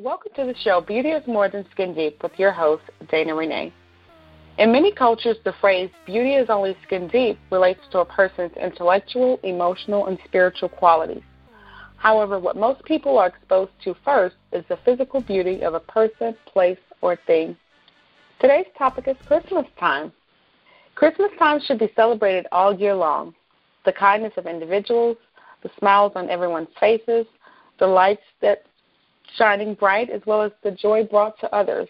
Welcome to the show Beauty is More Than Skin Deep with your host, Dana Renee. In many cultures, the phrase beauty is only skin deep relates to a person's intellectual, emotional, and spiritual qualities. However, what most people are exposed to first is the physical beauty of a person, place, or thing. Today's topic is Christmas time. Christmas time should be celebrated all year long. The kindness of individuals, the smiles on everyone's faces, the lights that shining bright, as well as the joy brought to others.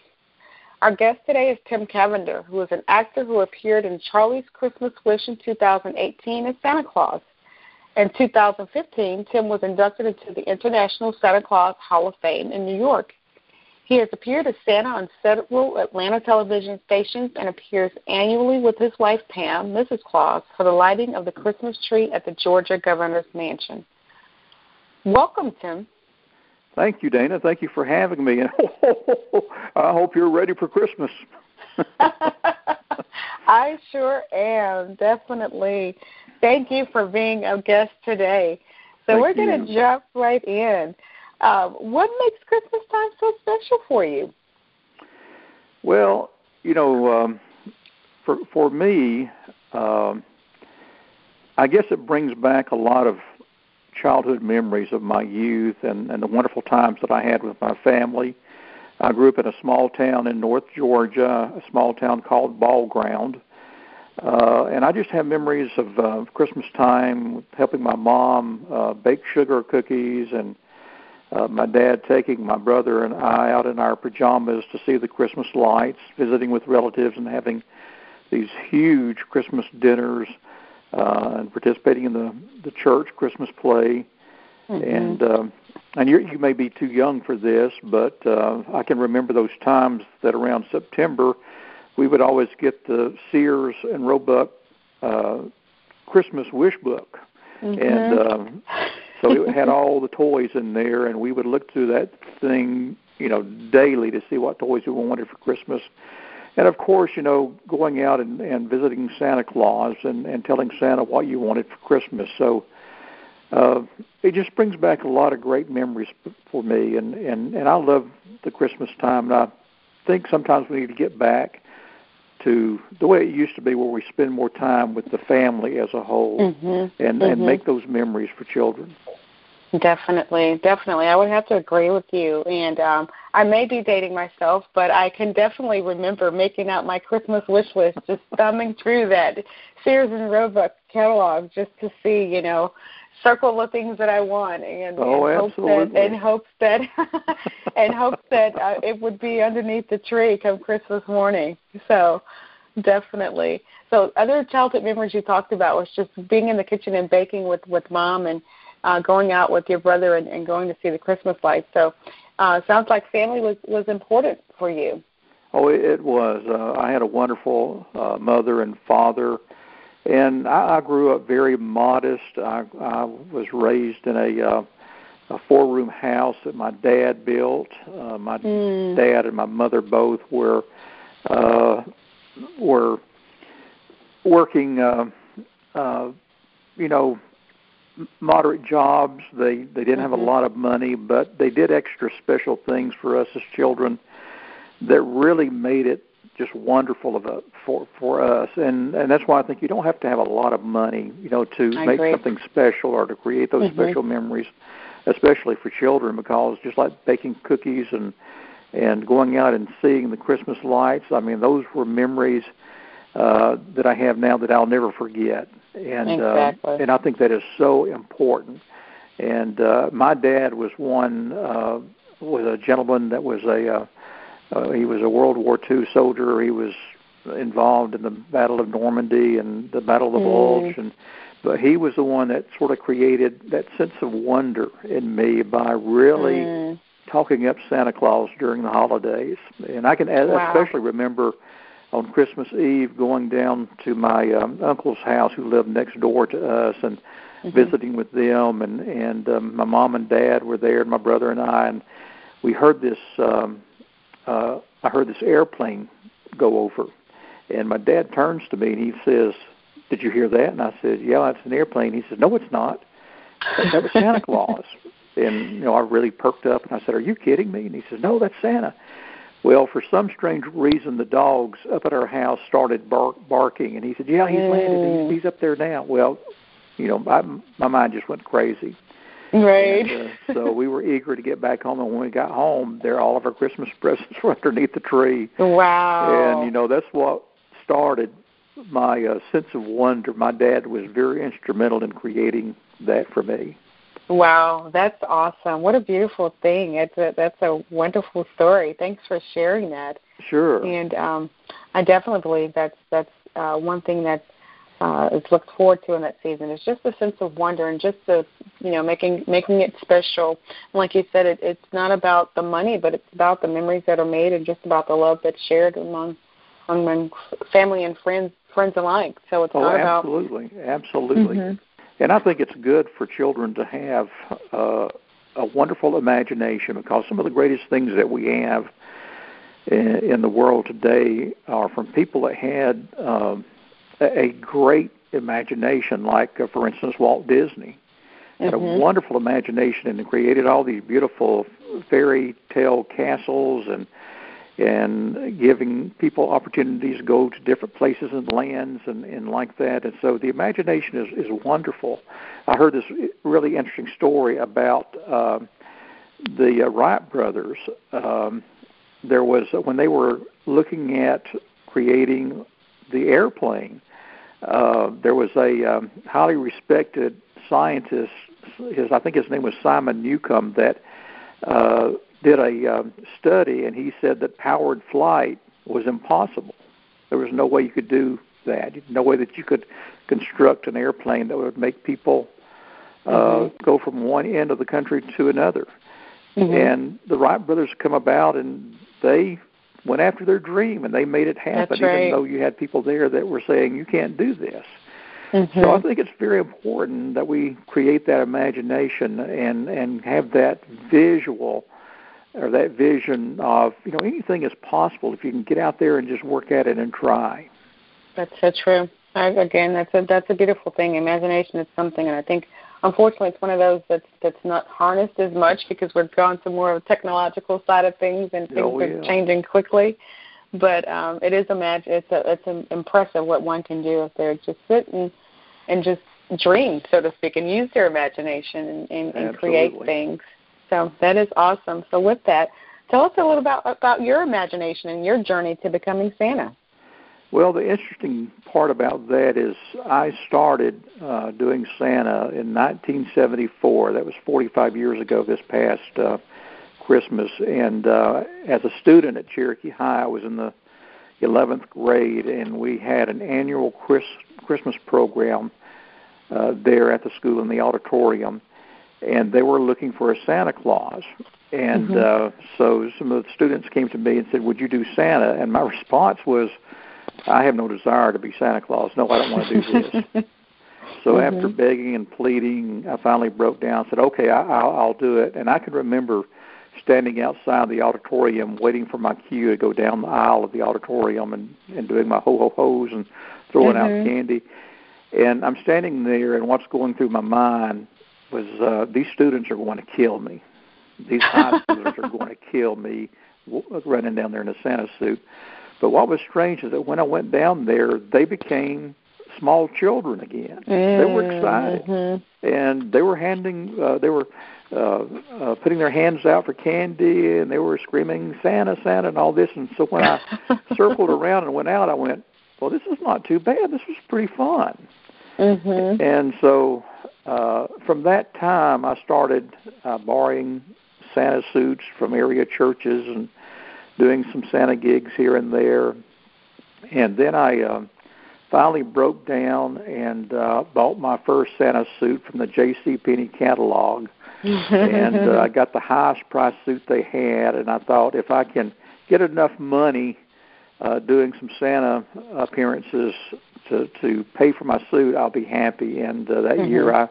Our guest today is Tim Cavender, who is an actor who appeared in Charlie's Christmas Wish in 2018 as Santa Claus. In 2015, Tim was inducted into the International Santa Claus Hall of Fame in New York. He has appeared as Santa on several Atlanta television stations and appears annually with his wife Pam, Mrs. Claus, for the lighting of the Christmas tree at the Georgia Governor's Mansion. Welcome, Tim. Thank you, Dana. Thank you for having me. And I hope you're ready for Christmas. I sure am, definitely. Thank you for being a guest today. So Thank we're going to jump right in. Uh, what makes Christmas time so special for you? Well, you know, um, for for me, um, I guess it brings back a lot of childhood memories of my youth and, and the wonderful times that I had with my family. I grew up in a small town in North Georgia, a small town called Ball Ground. Uh, and I just have memories of uh, Christmas time helping my mom uh, bake sugar cookies and uh, my dad taking my brother and I out in our pajamas to see the Christmas lights, visiting with relatives and having these huge Christmas dinners uh, and participating in the the church Christmas play. Mm-hmm. And um, and you you may be too young for this, but uh, I can remember those times that around September we would always get the Sears and Roebuck uh, Christmas wish book, Mm-hmm. and um, so it had all the toys in there, and we would look through that thing, you know, daily to see what toys we wanted for Christmas. And of course, you know, going out and, and visiting Santa Claus and, and telling Santa what you wanted for Christmas. So uh, it just brings back a lot of great memories for me, and and and I love the Christmas time. And I think sometimes we need to get back to the way it used to be, where we spend more time with the family as a whole, Mm-hmm. and Mhm. and make those memories for children. Definitely, definitely. I would have to agree with you. And um I may be dating myself, but I can definitely remember making out my Christmas wish list, just thumbing through that Sears and Roebuck catalog just to see, you know, circle the things that I want and, Oh, and hopes that and hopes that and hopes that uh, it would be underneath the tree come Christmas morning. So definitely. So other childhood memories you talked about was just being in the kitchen and baking with with mom and uh, going out with your brother and, and going to see the Christmas lights. So uh, sounds like family was was important for you. Oh, it, was. Uh, I had a wonderful uh, mother and father, and I, I grew up very modest. I, I was raised in a uh, a four room house that my dad built. Uh, my Mm. dad and my mother both were uh, were working. Uh, uh, you know, moderate jobs. They they didn't have a Mhm. lot of money, but they did extra special things for us as children that really made it just wonderful of a, for for us. And and that's why I think you don't have to have a lot of money, you know, to I make agree. something special or to create those Mhm. special memories, especially for children. Because just like baking cookies and and going out and seeing the Christmas lights, I mean, those were memories uh, that I have now that I'll never forget. And Exactly. uh, and I think that is so important. And uh, my dad was one uh, was a gentleman that was a uh, uh, he was a World War II soldier. He was involved in the Battle of Normandy and the Battle of the Mm. Bulge, and but he was the one that sort of created that sense of wonder in me by really Mm. talking up Santa Claus during the holidays. And I can Wow. especially remember on Christmas Eve going down to my um, uncle's house who lived next door to us and Mhm. visiting with them. And and um, my mom and dad were there and my brother and I. And we heard this um uh I heard this airplane go over. And my dad turns to me and he says did you hear that? And I said yeah that's an airplane. He says, no it's not. That, that was Santa Claus. And you know, I really perked up, and I said, "Are you kidding me?" And he says, "No, that's Santa." Well, for some strange reason, the dogs up at our house started bark, barking, and he said, "Yeah, he's landed. He's, he's up there now." Well, you know, my, my mind just went crazy. Right. And, uh, so we were eager to get back home, and when we got home, there all of our Christmas presents were underneath the tree. Wow. And you know, that's what started my uh, sense of wonder. My dad was very instrumental in creating that for me. Wow, that's awesome! What a beautiful thing. It's a, that's a wonderful story. Thanks for sharing that. Sure. And um, I definitely believe that's that's uh, one thing that uh, is looked forward to in that season. It's just a sense of wonder and just the you know making making it special. And like you said, it, it's not about the money, but it's about the memories that are made and just about the love that's shared among among family and friends friends alike. So it's oh, not absolutely, about absolutely. absolutely. Mm-hmm and I think it's good for children to have uh, a wonderful imagination because some of the greatest things that we have in, in the world today are from people that had um, a great imagination, like, uh, for instance, Walt Disney. Had mm-hmm. a wonderful imagination and created all these beautiful fairy tale castles and and giving people opportunities to go to different places and lands and, and like that. And so the imagination is, is wonderful. I heard this really interesting story about uh, the uh, Wright brothers. Um, there was when they were looking at creating the airplane. Uh, there was a um, highly respected scientist. His I think his name was Simon Newcomb that uh, did a uh, study, and he said that powered flight was impossible. There was no way you could do that. No way that you could construct an airplane that would make people uh, mm-hmm. go from one end of the country to another. Mm-hmm. And the Wright brothers come about, and they went after their dream, and they made it happen, right. even though you had people there that were saying you can't do this. Mm-hmm. So I think it's very important that we create that imagination and and have that visual or that vision of you know anything is possible if you can get out there and just work at it and try. That's so true. I, again, that's a that's a beautiful thing. Imagination is something, and I think unfortunately it's one of those that's that's not harnessed as much because we're gone to more of a technological side of things and things oh, yeah. are changing quickly. But um, it is a magic. It's a it's impressive what one can do if they're just sit and and just dream, so to speak, and use their imagination and, and, and create things. So that is awesome. So with that, tell us a little about about your imagination and your journey to becoming Santa. Well, the interesting part about that is I started uh, doing Santa in 1974. That was 45 years ago this past uh, Christmas. And uh, as a student at Cherokee High, I was in the 11th grade, and we had an annual Chris, Christmas program uh, there at the school in the auditorium and they were looking for a Santa Claus. And mm-hmm. uh, so some of the students came to me and said, "Would you do Santa?" And my response was, "I have no desire to be Santa Claus. No, I don't want to do this." so mm-hmm. after begging and pleading, I finally broke down and said, "Okay, I, I'll, I'll do it." And I can remember standing outside the auditorium waiting for my cue to go down the aisle of the auditorium and, and doing my ho ho ho's and throwing mm-hmm. out candy. And I'm standing there, and what's going through my mind was uh, these students are going to kill me. These high schoolers are going to kill me running down there in a Santa suit. But what was strange is that when I went down there, they became small children again. Mm-hmm. They were excited, mm-hmm. and they were handing, uh, they were uh, uh, putting their hands out for candy, and they were screaming Santa, Santa, and all this. And so when I circled around and went out, I went, "Well, this is not too bad. This was pretty fun." Mm-hmm. And so uh, from that time, I started uh, borrowing Santa suits from area churches and doing some Santa gigs here and there. And then I uh, finally broke down and uh, bought my first Santa suit from the J.C. Penney catalog. and uh, I got the highest price suit they had, and I thought if I can get enough money uh, doing some Santa appearances to to pay for my suit, I'll be happy. And uh, that mm-hmm. year, I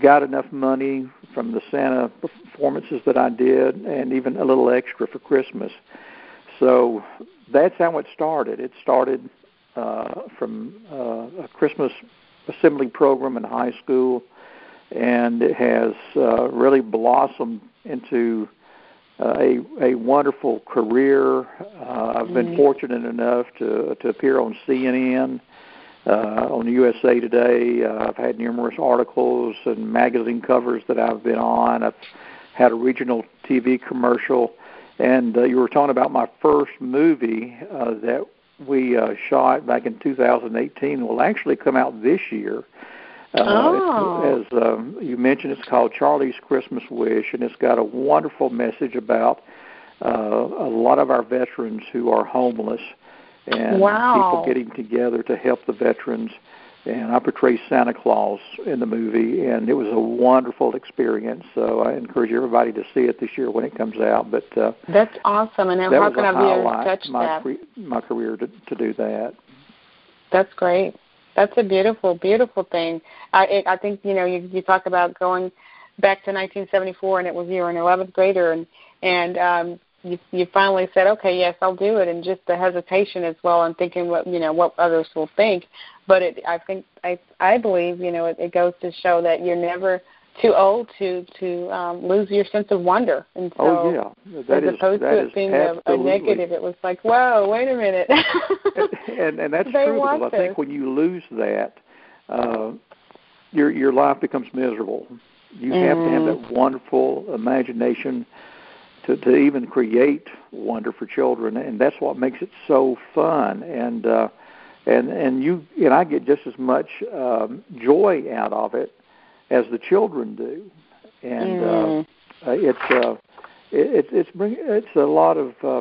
got enough money from the Santa performances that I did, and even a little extra for Christmas. So that's how it started. It started uh, from uh, a Christmas assembly program in high school. and it has uh, really blossomed into uh, a a wonderful career. Uh, I've been mm-hmm. fortunate enough to to appear on CNN, uh, on USA Today. Uh, I've had numerous articles and magazine covers that I've been on. I've had a regional TV commercial, and uh, you were talking about my first movie uh, that we uh, shot back in 2018. Will actually come out this year. Uh, oh. As um, you mentioned, it's called Charlie's Christmas Wish, and it's got a wonderful message about uh, a lot of our veterans who are homeless and wow. people getting together to help the veterans. And I portray Santa Claus in the movie, and it was a wonderful experience. So I encourage everybody to see it this year when it comes out. But uh, that's awesome, and that how was can a I highlight touch my that? Pre- my career to, to do that. That's great. That's a beautiful, beautiful thing. I it, I think you know you you talk about going back to 1974 and it was you were an 11th grader and and um you you finally said okay yes I'll do it and just the hesitation as well and thinking what you know what others will think but it I think I I believe you know it, it goes to show that you're never too old to to um, lose your sense of wonder. And so, oh yeah, that as is, opposed that to it being a, a, negative, it was like, whoa, wait a minute. and and that's true because I think when you lose that, uh, your your life becomes miserable. You mm. have to have that wonderful imagination to to even create wonder for children, and that's what makes it so fun. And uh, and and you and I get just as much um, joy out of it as the children do, and mm. uh, it's uh, it, it's it's bring, it's a lot of uh,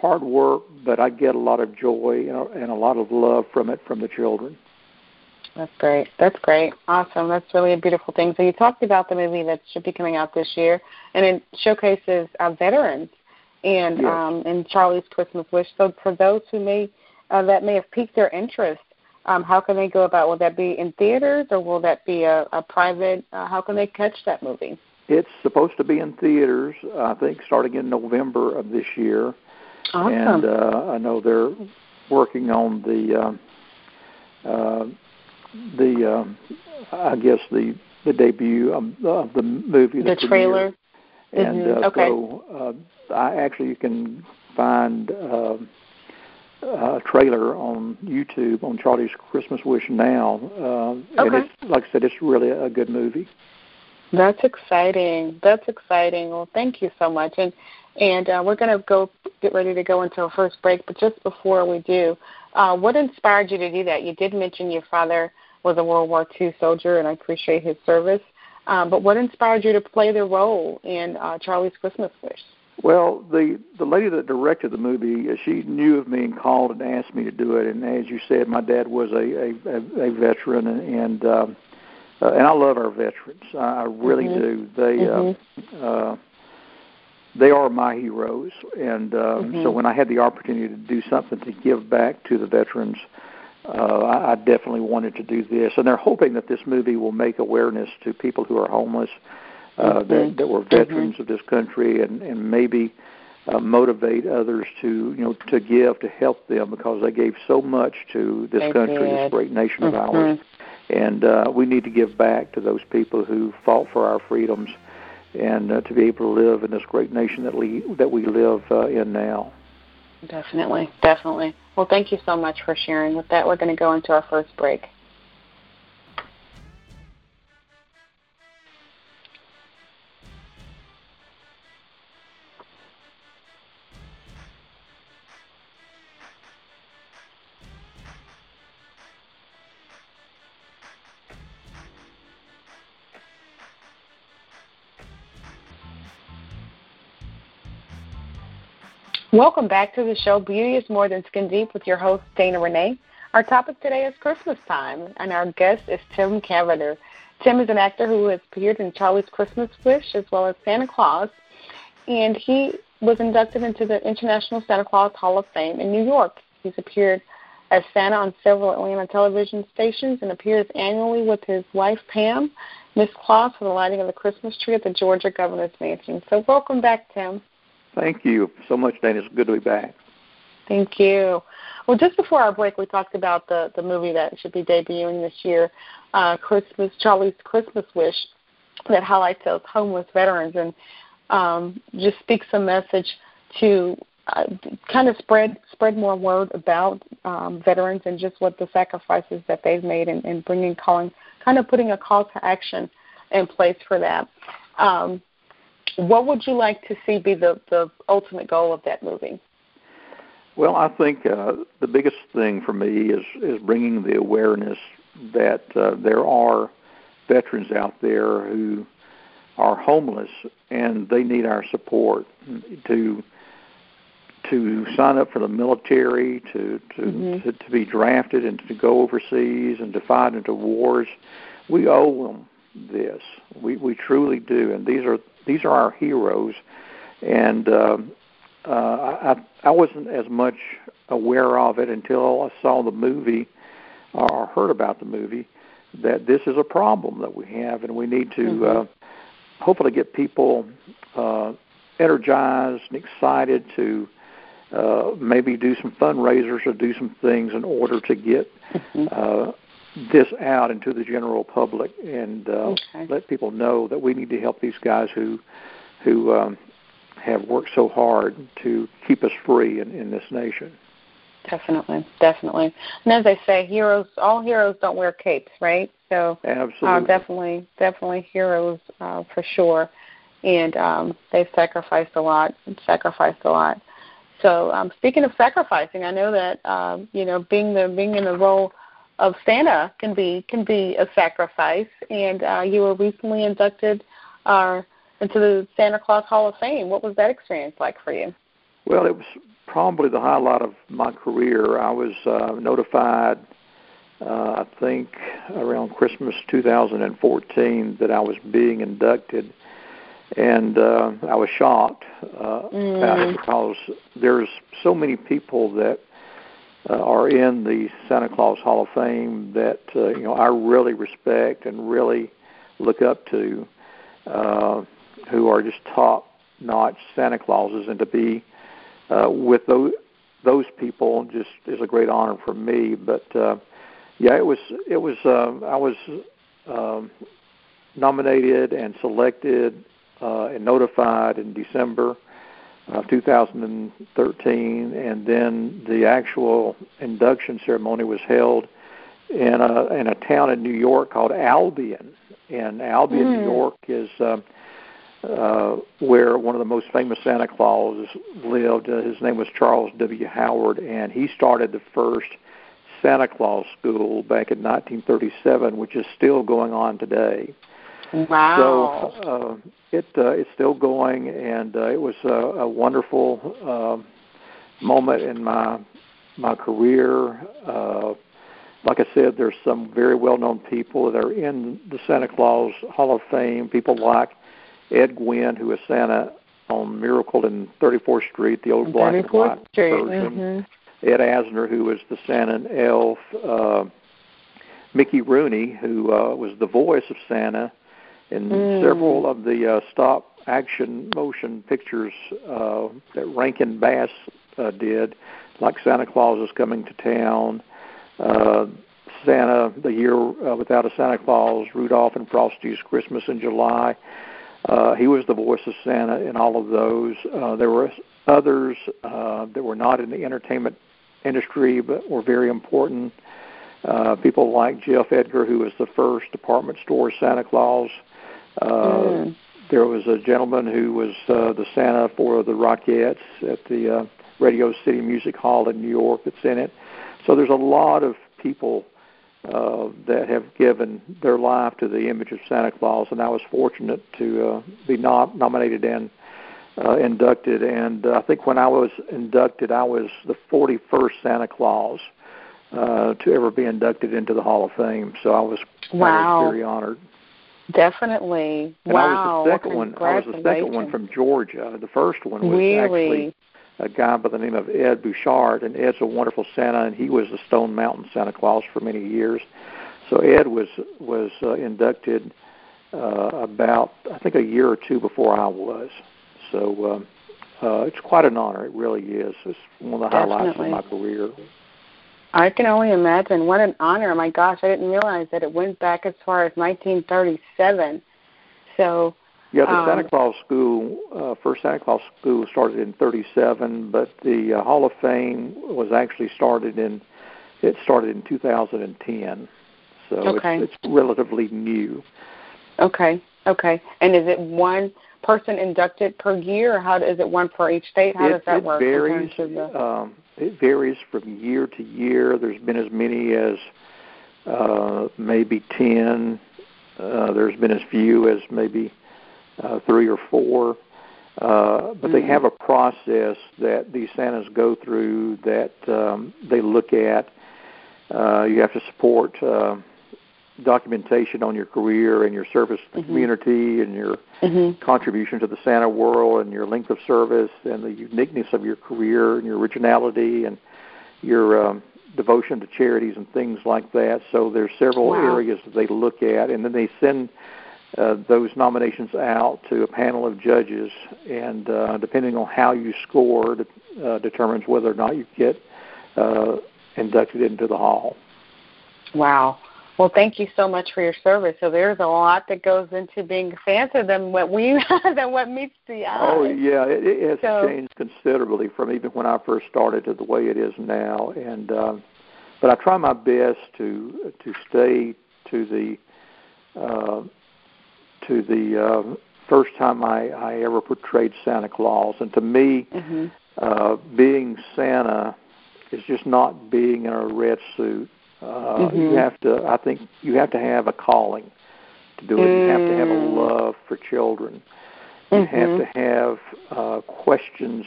hard work, but I get a lot of joy and, and a lot of love from it from the children. That's great. That's great. Awesome. That's really a beautiful thing. So you talked about the movie that should be coming out this year, and it showcases uh, veterans and yes. um, and Charlie's Christmas Wish. So for those who may uh, that may have piqued their interest, um, how can they go about? Will that be in theaters or will that be a, a private? Uh, how can they catch that movie? It's supposed to be in theaters. I think starting in November of this year. Awesome. And uh, I know they're working on the uh, uh, the um, I guess the the debut of, of the movie. The, the trailer. And mm-hmm. uh, okay. so uh, I actually you can find. Uh, uh, trailer on YouTube on Charlie's Christmas Wish now, uh, okay. and it's like I said, it's really a good movie. That's exciting. That's exciting. Well, thank you so much, and and uh, we're going to go get ready to go into our first break. But just before we do, uh, what inspired you to do that? You did mention your father was a World War II soldier, and I appreciate his service. Um, but what inspired you to play the role in uh, Charlie's Christmas Wish? Well, the the lady that directed the movie, uh, she knew of me and called and asked me to do it. And as you said, my dad was a a, a veteran, and and, um, uh, and I love our veterans. I, I really mm-hmm. do. They mm-hmm. uh, uh, they are my heroes, and uh, mm-hmm. so when I had the opportunity to do something to give back to the veterans, uh, I, I definitely wanted to do this. And they're hoping that this movie will make awareness to people who are homeless uh, mm-hmm. that, that were veterans mm-hmm. of this country, and, and maybe uh, motivate others to you know to give to help them because they gave so much to this they country, did. this great nation of mm-hmm. ours, and uh, we need to give back to those people who fought for our freedoms, and uh, to be able to live in this great nation that we that we live uh, in now. Definitely, definitely. Well, thank you so much for sharing. With that, we're going to go into our first break. Welcome back to the show Beauty is More Than Skin Deep with your host, Dana Renee. Our topic today is Christmas time, and our guest is Tim Cavender. Tim is an actor who has appeared in Charlie's Christmas Wish as well as Santa Claus, and he was inducted into the International Santa Claus Hall of Fame in New York. He's appeared as Santa on several Atlanta television stations and appears annually with his wife, Pam, Miss Claus, for the lighting of the Christmas tree at the Georgia Governor's Mansion. So, welcome back, Tim. Thank you so much, Dana. It's good to be back. Thank you. Well, just before our break, we talked about the the movie that should be debuting this year, uh, Christmas Charlie's Christmas Wish. that highlights those homeless veterans and um, just speaks a message to uh, kind of spread spread more word about um, veterans and just what the sacrifices that they've made and, bringing calling kind of putting a call to action in place for that. Um, what would you like to see be the, the ultimate goal of that movie? Well, I think uh, the biggest thing for me is is bringing the awareness that uh, there are veterans out there who are homeless and they need our support to to sign up for the military, to to, mm-hmm. to to be drafted and to go overseas and to fight into wars. We owe them this. We we truly do, and these are these are our heroes. And uh, uh, I I wasn't as much aware of it until I saw the movie or heard about the movie that this is a problem that we have, and we need to mm-hmm. uh, hopefully get people uh, energized and excited to uh, maybe do some fundraisers or do some things in order to get mm-hmm. uh, this out into the general public and uh, okay. let people know that we need to help these guys who who um, have worked so hard to keep us free in, in this nation. Definitely, definitely. And as I say, heroes, all heroes don't wear capes, right? So, uh, Absolutely. Uh, definitely, definitely heroes uh, for sure. And um, they've sacrificed a lot, sacrificed a lot. So, um, speaking of sacrificing, I know that um, you know being the being in the role of Santa can be can be a sacrifice. And uh, you were recently inducted uh, into the Santa Claus Hall of Fame. What was that experience like for you? Well, it was probably the highlight of my career. I was uh, notified, uh, I think, around Christmas 2014 that I was being inducted, and uh, I was shocked uh, mm. about it because there's so many people that uh, are in the Santa Claus Hall of Fame that uh, you know I really respect and really look up to, uh, who are just top notch Santa Clauses, and to be uh, with those those people just is a great honor for me. But uh, yeah, it was it was uh, I was um, nominated and selected uh, and notified in December of 2013, and then the actual induction ceremony was held in a in a town in New York called Albion. And Albion, mm. New York, is uh, uh, where one of the most famous Santa Claus lived. Uh, his name was Charles W. Howard, and he started the first Santa Claus school back in 1937, which is still going on today. Wow! So uh, it uh, it's still going, and uh, it was a, a wonderful uh, moment in my my career. Uh, like I said, there's some very well-known people that are in the Santa Claus Hall of Fame. People like Ed Gwenn, who was Santa on Miracle in 34th Street, the old black and white Street. version. Mm-hmm. Ed Asner, who was the Santa and Elf. Uh, Mickey Rooney, who uh, was the voice of Santa in mm. several of the uh, stop action motion pictures uh, that Rankin Bass uh, did, like Santa Claus is Coming to Town, uh, Santa, The Year uh, Without a Santa Claus, Rudolph and Frosty's Christmas in July. Uh, he was the voice of Santa in all of those. Uh, there were others uh, that were not in the entertainment industry but were very important. Uh, people like Jeff Edgar, who was the first department store Santa Claus. Uh, mm. There was a gentleman who was uh, the Santa for the Rockettes at the uh, Radio City Music Hall in New York that's in it. So there's a lot of people uh, that have given their life to the image of Santa Claus, and I was fortunate to uh, be nom- nominated and uh, inducted. And uh, I think when I was inducted, I was the 41st Santa Claus uh, to ever be inducted into the Hall of Fame. So I was, wow. I was very honored. Definitely. And wow. I was the second one. I was the second one from Georgia. The first one was really? actually a guy by the name of Ed Bouchard, and Ed's a wonderful Santa, and he was the Stone Mountain Santa Claus for many years. So Ed was was uh, inducted uh, about I think a year or two before I was. So um, uh, it's quite an honor. It really is. It's one of the Definitely. highlights of my career. I can only imagine. What an honor! My gosh, I didn't realize that it went back as far as 1937. So yeah, the Santa um, Claus School, uh, first Santa Claus School started in '37, but the uh, Hall of Fame was actually started in it started in 2010, so okay. it's, it's relatively new. Okay, okay. And is it one person inducted per year, or how is it one for each state? How it, does that it work? Varies, um, it varies from year to year. There's been as many as uh, maybe ten. Uh, there's been as few as maybe uh, three or four. Uh, but mm-hmm. they have a process that these Santas go through that um, they look at. Uh, you have to support uh, documentation on your career and your service to the mm-hmm. community and your mm-hmm. contribution to the Santa world and your length of service and the uniqueness of your career and your originality and your um, devotion to charities and things like that. So there's several wow. areas that they look at, and then they send uh, those nominations out to a panel of judges, and uh, depending on how you score, uh, determines whether or not you get uh, inducted into the hall. Wow. Well, thank you so much for your service. So there's a lot that goes into being a Santa than what we than what meets the eye. Oh yeah, it, it has so, changed considerably from even when I first started to the way it is now. And uh, but I try my best to to stay to the uh, to the uh, first time I, I ever portrayed Santa Claus. And to me, mm-hmm. uh, being Santa is just not being in a red suit uh, mm-hmm. You have to. I think you have to have a calling to do it. Mm. You have to have a mm. love for children. You mm-hmm. have to have uh, questions,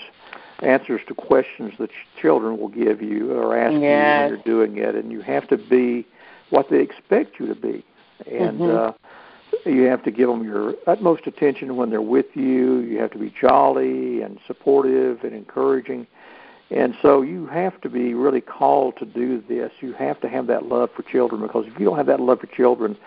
answers to questions that children will give you or ask yes. you when you're doing it, and you have to be what they expect you to be. And mm-hmm. uh, you have to give them your utmost attention when they're with you. You have to be jolly and supportive and encouraging. And so you have to be really called to do this. You have to have that love for children because if you don't have that love for children,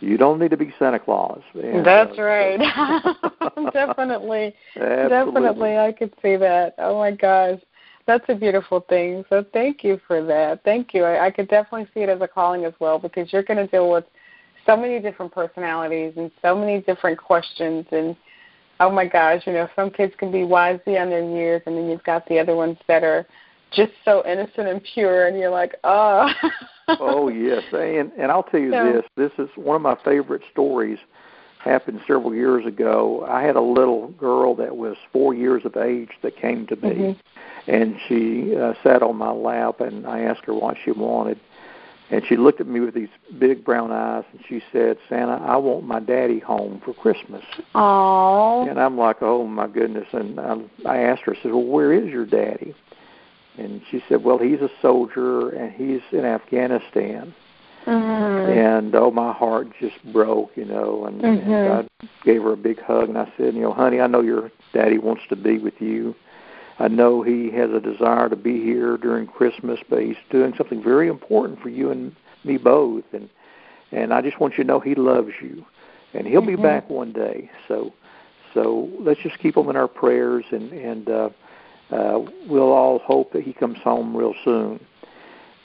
you don't need to be Santa Claus. And, That's uh, right. definitely. Absolutely. Definitely, I could see that. Oh my gosh. That's a beautiful thing. So thank you for that. Thank you. I, I could definitely see it as a calling as well because you're going to deal with so many different personalities and so many different questions and oh my gosh, you know, some kids can be wise beyond their years, and then you've got the other ones that are just so innocent and pure, and you're like, oh. oh yes, and and I'll tell you yeah. this: this is one of my favorite stories. Happened several years ago. I had a little girl that was four years of age that came to me, mm-hmm. and she uh, sat on my lap, and I asked her what she wanted, and she looked at me with these big brown eyes and she said, Santa, I want my daddy home for Christmas. Aww. And I'm like, oh my goodness. And I, I asked her, I said, well, where is your daddy? And she said, well, he's a soldier and he's in Afghanistan. Mm-hmm. And oh, my heart just broke, you know. And, mm-hmm. and I gave her a big hug and I said, you know, honey, I know your daddy wants to be with you. I know he has a desire to be here during Christmas, but he's doing something very important for you and me both. And and I just want you to know he loves you, and he'll mm-hmm. be back one day. So so let's just keep him in our prayers, and and uh, uh, we'll all hope that he comes home real soon.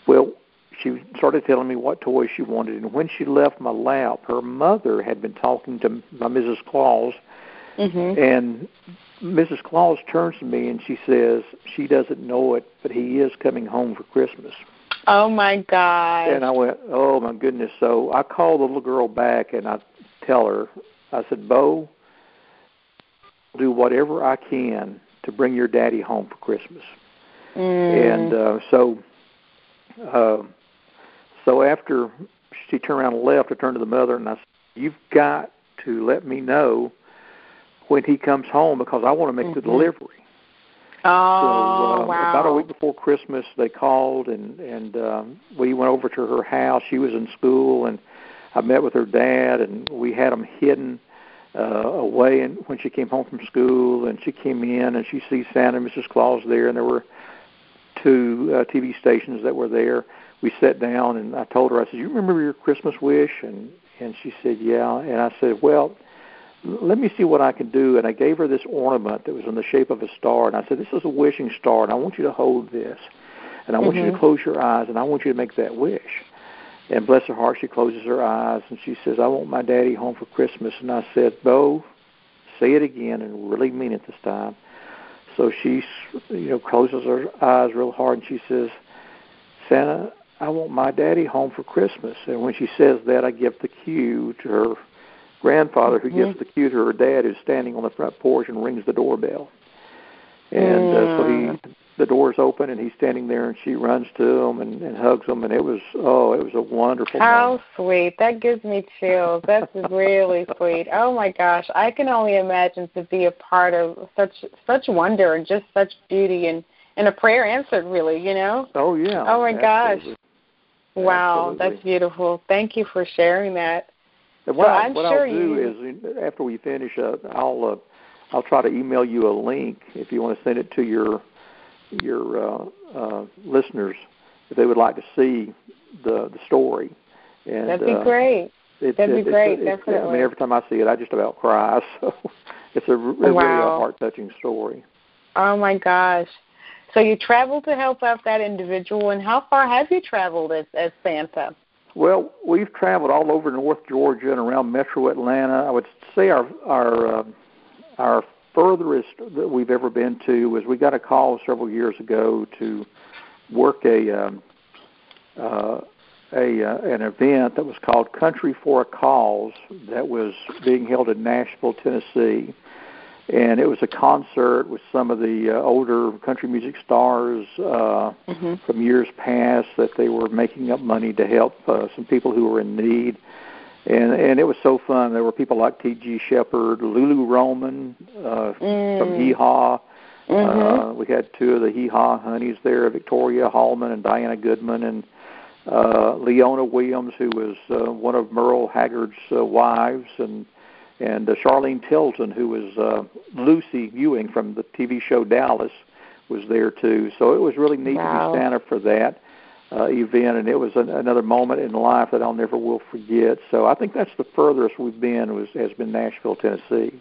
Well, she started telling me what toys she wanted, and when she left my lap, her mother had been talking to my Mrs. Claus, mm-hmm. and Mrs. Claus turns to me and she says she doesn't know it, but he is coming home for Christmas. Oh my God! And I went, oh my goodness! So I called the little girl back and I tell her, I said, Bo, do whatever I can to bring your daddy home for Christmas. Mm. And uh, so, uh, so after she turned around and left, I turned to the mother and I said, "You've got to let me know." When he comes home because I want to make mm-hmm. the delivery. Oh, so, um, wow. About a week before Christmas, they called and and um, we went over to her house. She was in school, and I met with her dad, and we had them hidden uh, away. And when she came home from school, and she came in, and she sees Santa and Mrs. Claus there, and there were two uh, TV stations that were there. We sat down, and I told her, I said, "You remember your Christmas wish?" And and she said, "Yeah." And I said, "Well." Let me see what I can do. And I gave her this ornament that was in the shape of a star. And I said, this is a wishing star, and I want you to hold this. And I want mm-hmm. you to close your eyes, and I want you to make that wish. And bless her heart, she closes her eyes and she says, "I want my daddy home for Christmas." And I said, "Bo, say it again and really mean it this time." So she, you know, closes her eyes real hard and she says, "Santa, I want my daddy home for Christmas." And when she says that, I give the cue to her grandfather, who mm-hmm. gives the cue to her dad, who's standing on the front porch and rings the doorbell. And uh, so he mm the doors open and he's standing there and she runs to him and, and hugs him and it was oh it was a wonderful how moment. sweet. That gives me chills. That's really sweet. Oh my gosh. I can only imagine to be a part of such such wonder and just such beauty and and a prayer answered really you know? Oh yeah. Oh my absolutely. gosh wow absolutely. that's beautiful. Thank you for sharing that and what, so I, I'm what sure I'll do you... is after we finish, uh, I'll uh, I'll try to email you a link if you want to send it to your your uh, uh, listeners if they would like to see the the story. And, That'd be uh, great. It, That'd it, be great. It, definitely. I mean, every time I see it, I just about cry. So it's a, a wow. really a heart touching story. Oh my gosh! So you traveled to help out that individual, and how far have you traveled as as Santa? Well, we've traveled all over North Georgia and around Metro Atlanta. I would say our our uh, our furthest that we've ever been to was we got a call several years ago to work a um, uh, a uh, an event that was called Country for a Cause that was being held in Nashville, Tennessee, and it was a concert with some of the uh, older country music stars uh, mm-hmm. from years past that they were making up money to help uh, some people who were in need and and it was so fun. There were people like T.G. Sheppard, Lulu Roman uh, mm. from Hee Haw. Mm-hmm. Uh, we had two of the Hee Haw honeys there, Victoria Hallman and Diana Goodman, and uh, Leona Williams, who was uh, one of Merle Haggard's uh, wives, and and uh, Charlene Tilton, who was uh, Lucy Ewing from the TV show Dallas, was there too. So it was really neat wow. to be Santa for that uh, event, and it was an, another moment in life that I'll never will forget. So I think that's the furthest we've been was has been Nashville, Tennessee.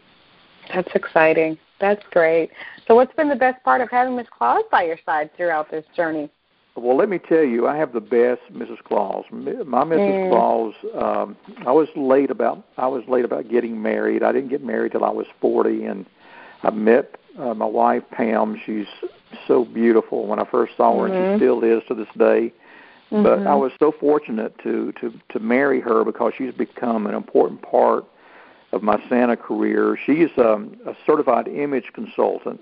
That's exciting. That's great. So, what's been the best part of having Miss Claus by your side throughout this journey? Well, let me tell you, I have the best Mrs. Claus. My Mrs. Mm. Claus. Um, I was late about. I was late about getting married. I didn't get married till I was forty, and I met uh, my wife Pam. She's so beautiful. When I first saw her, mm-hmm. and she still is to this day. Mm-hmm. But I was so fortunate to to to marry her because she's become an important part of my Santa career. She is um, a certified image consultant,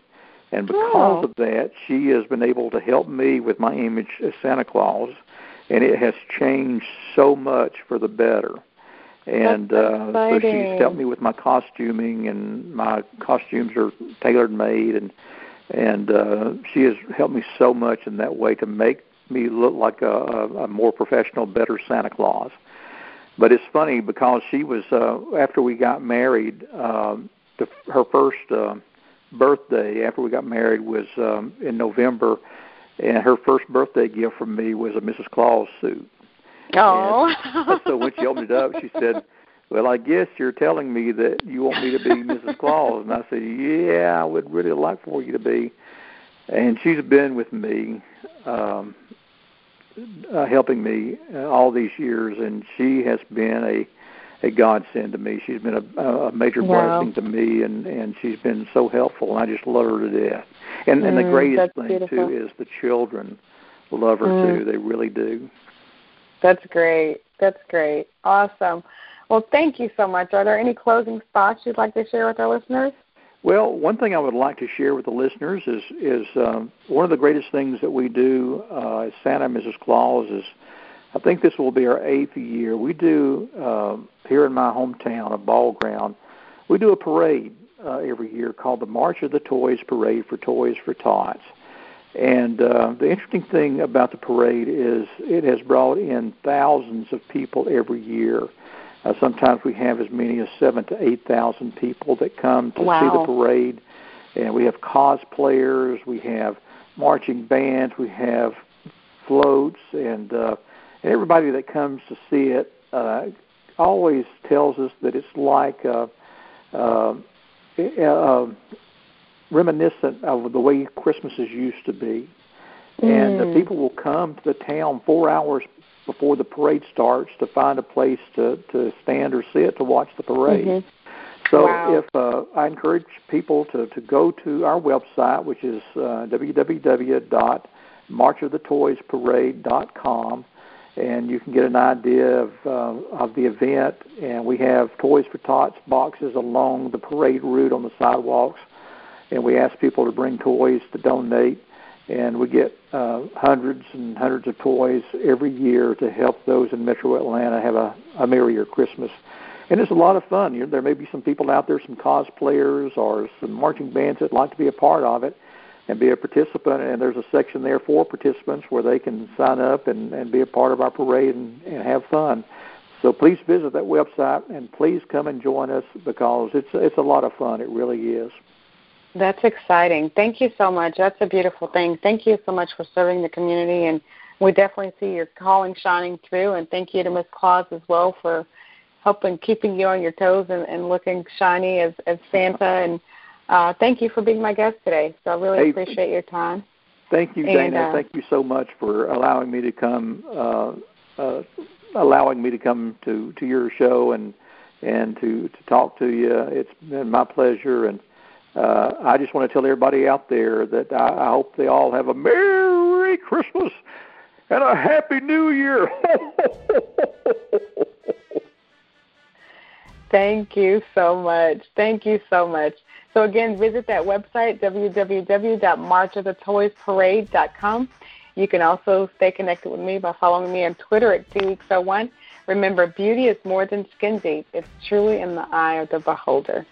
and because oh. of that, she has been able to help me with my image as Santa Claus, and it has changed so much for the better. And uh, so she's helped me with my costuming, and my costumes are tailored made, and and uh, she has helped me so much in that way to make me look like a, a more professional, better Santa Claus. But it's funny because she was uh, after we got married. Um, the, her first uh, birthday after we got married was um, in November, and her first birthday gift from me was a Mrs. Claus suit. Oh. And so when she opened it up, she said, "Well, I guess you're telling me that you want me to be Mrs. Claus." And I said, "Yeah, I would really like for you to be." And she's been with me um, uh, helping me uh, all these years, and she has been a a godsend to me. She's been a, a major wow. blessing to me, and and she's been so helpful, and I just love her to death. And mm, and the greatest thing beautiful. too is the children love her mm. too. They really do. That's great. That's great. Awesome. Well, thank you so much. Are there any closing thoughts you'd like to share with our listeners? Well, one thing I would like to share with the listeners is is um, one of the greatest things that we do uh, as Santa and Mrs. Claus is. I think this will be our eighth year. We do uh, here in my hometown, a Ball Ground. We do a parade uh, every year called the March of the Toys Parade for Toys for Tots. And uh, the interesting thing about the parade is it has brought in thousands of people every year. Uh, sometimes we have as many as seven to eight thousand people that come to wow. see the parade, and we have cosplayers, we have marching bands, we have floats, and uh, and everybody that comes to see it uh, always tells us that it's like uh, uh, uh, reminiscent of the way Christmases used to be. Mm. And uh, people will come to the town four hours before the parade starts to find a place to to stand or sit to watch the parade. Mm-hmm. So wow. if uh, I encourage people to, to go to our website, which is uh, www.marchofthetoysparade.com, and you can get an idea of uh, of the event. And we have Toys for Tots boxes along the parade route on the sidewalks, and we ask people to bring toys to donate. And we get uh, hundreds and hundreds of toys every year to help those in Metro Atlanta have a, a merrier Christmas and it's a lot of fun. You know, there may be some people out there, some cosplayers or some marching bands that like to be a part of it and be a participant. And there's a section there for participants where they can sign up and, and be a part of our parade and, and have fun. So please visit that website and please come and join us because it's it's a lot of fun. It really is. That's exciting. Thank you so much. That's a beautiful thing. Thank you so much for serving the community, and we definitely see your calling shining through. And thank you to Miss Claus as well for helping keeping you on your toes and, and looking shiny as, as Santa. And uh, thank you for being my guest today. So I really hey, appreciate your time. Thank you, and, Dana. Uh, thank you so much for allowing me to come, uh, uh, allowing me to come to to your show and and to to talk to you. It's been my pleasure, and uh, I just want to tell everybody out there that I, I hope they all have a Merry Christmas and a Happy New Year. Thank you so much. Thank you so much. So again, visit that website, www.marchofthetoysparade.com. You can also stay connected with me by following me on Twitter at DWeeks01. Remember, beauty is more than skin deep. It's truly in the eye of the beholder.